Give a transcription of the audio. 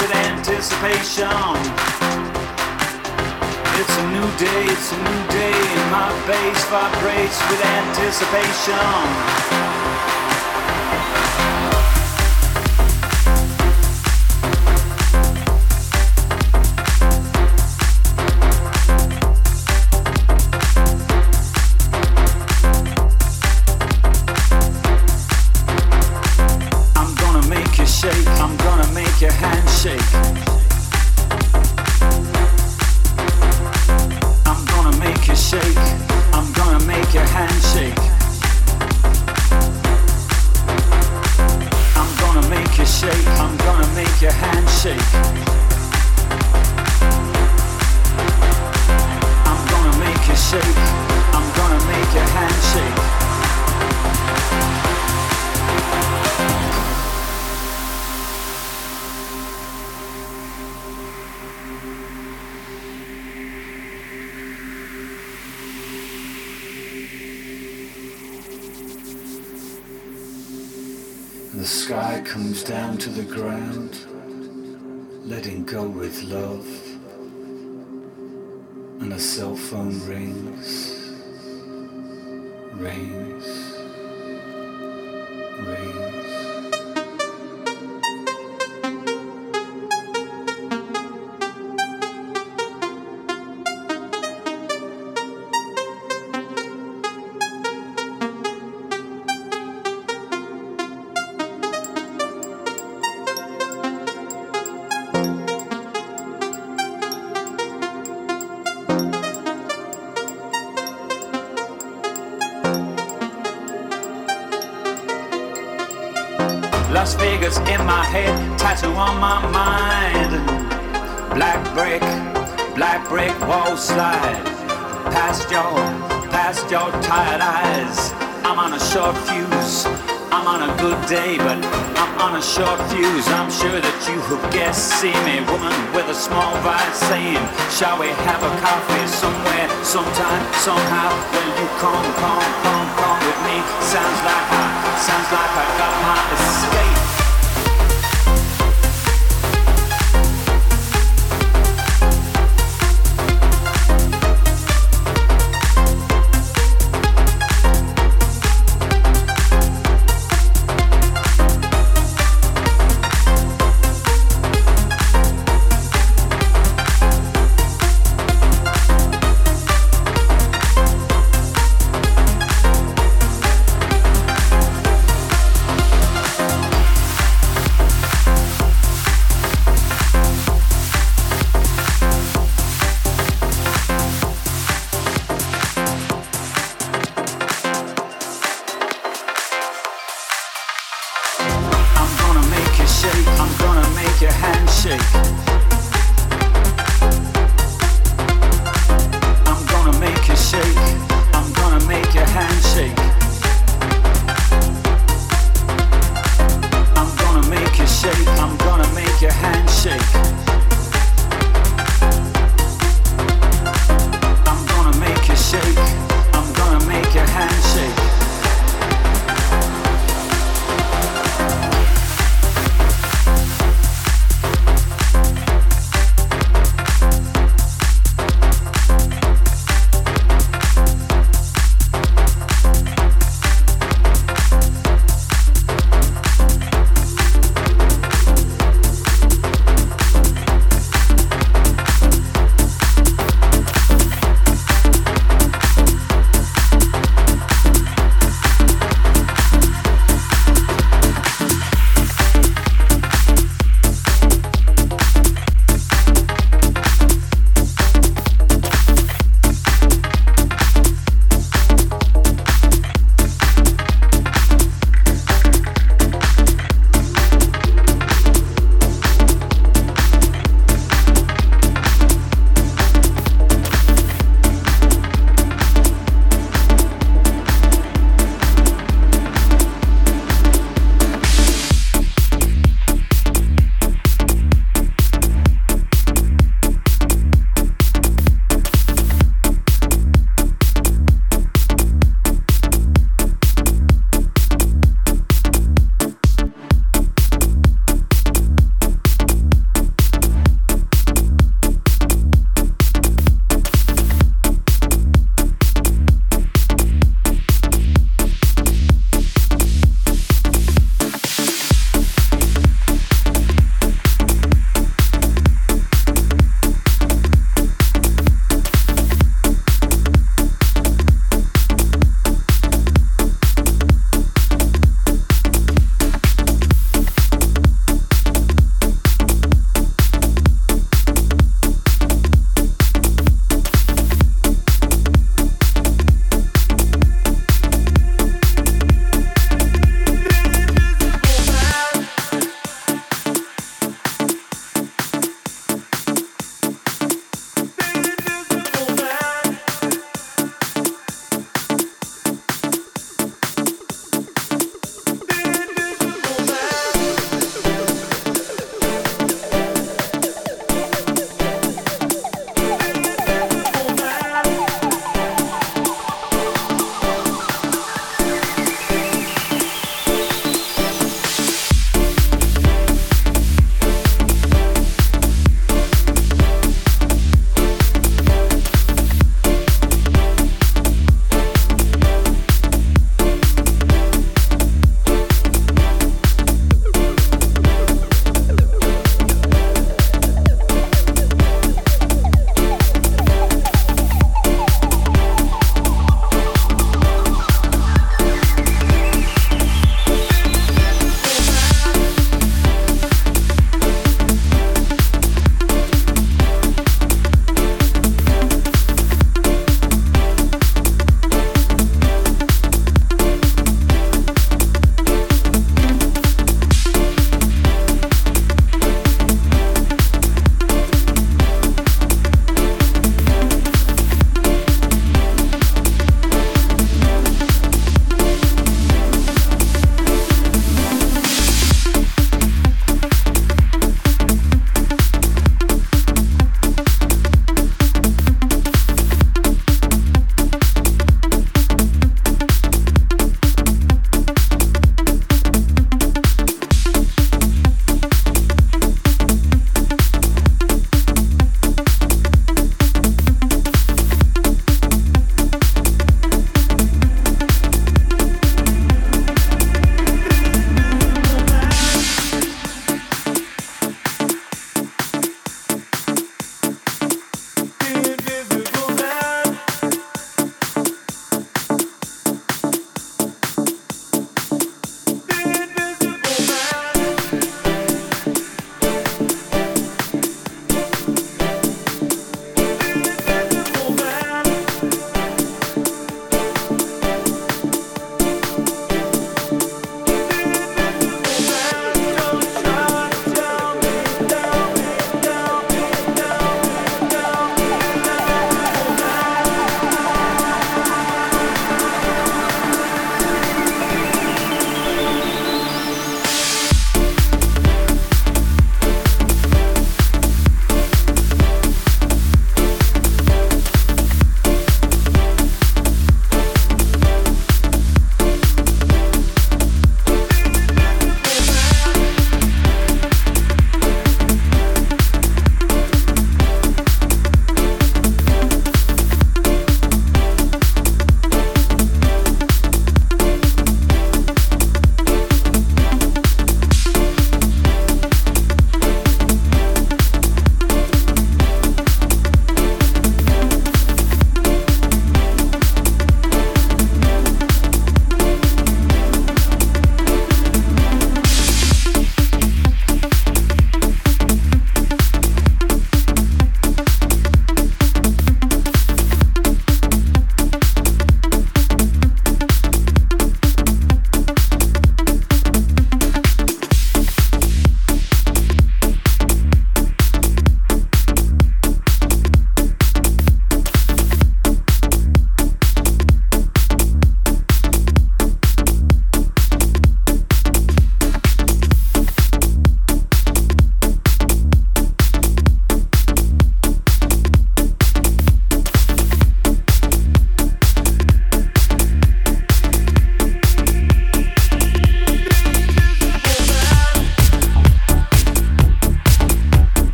with anticipation. It's a new day, it's a new day, and my bass vibrates with anticipation.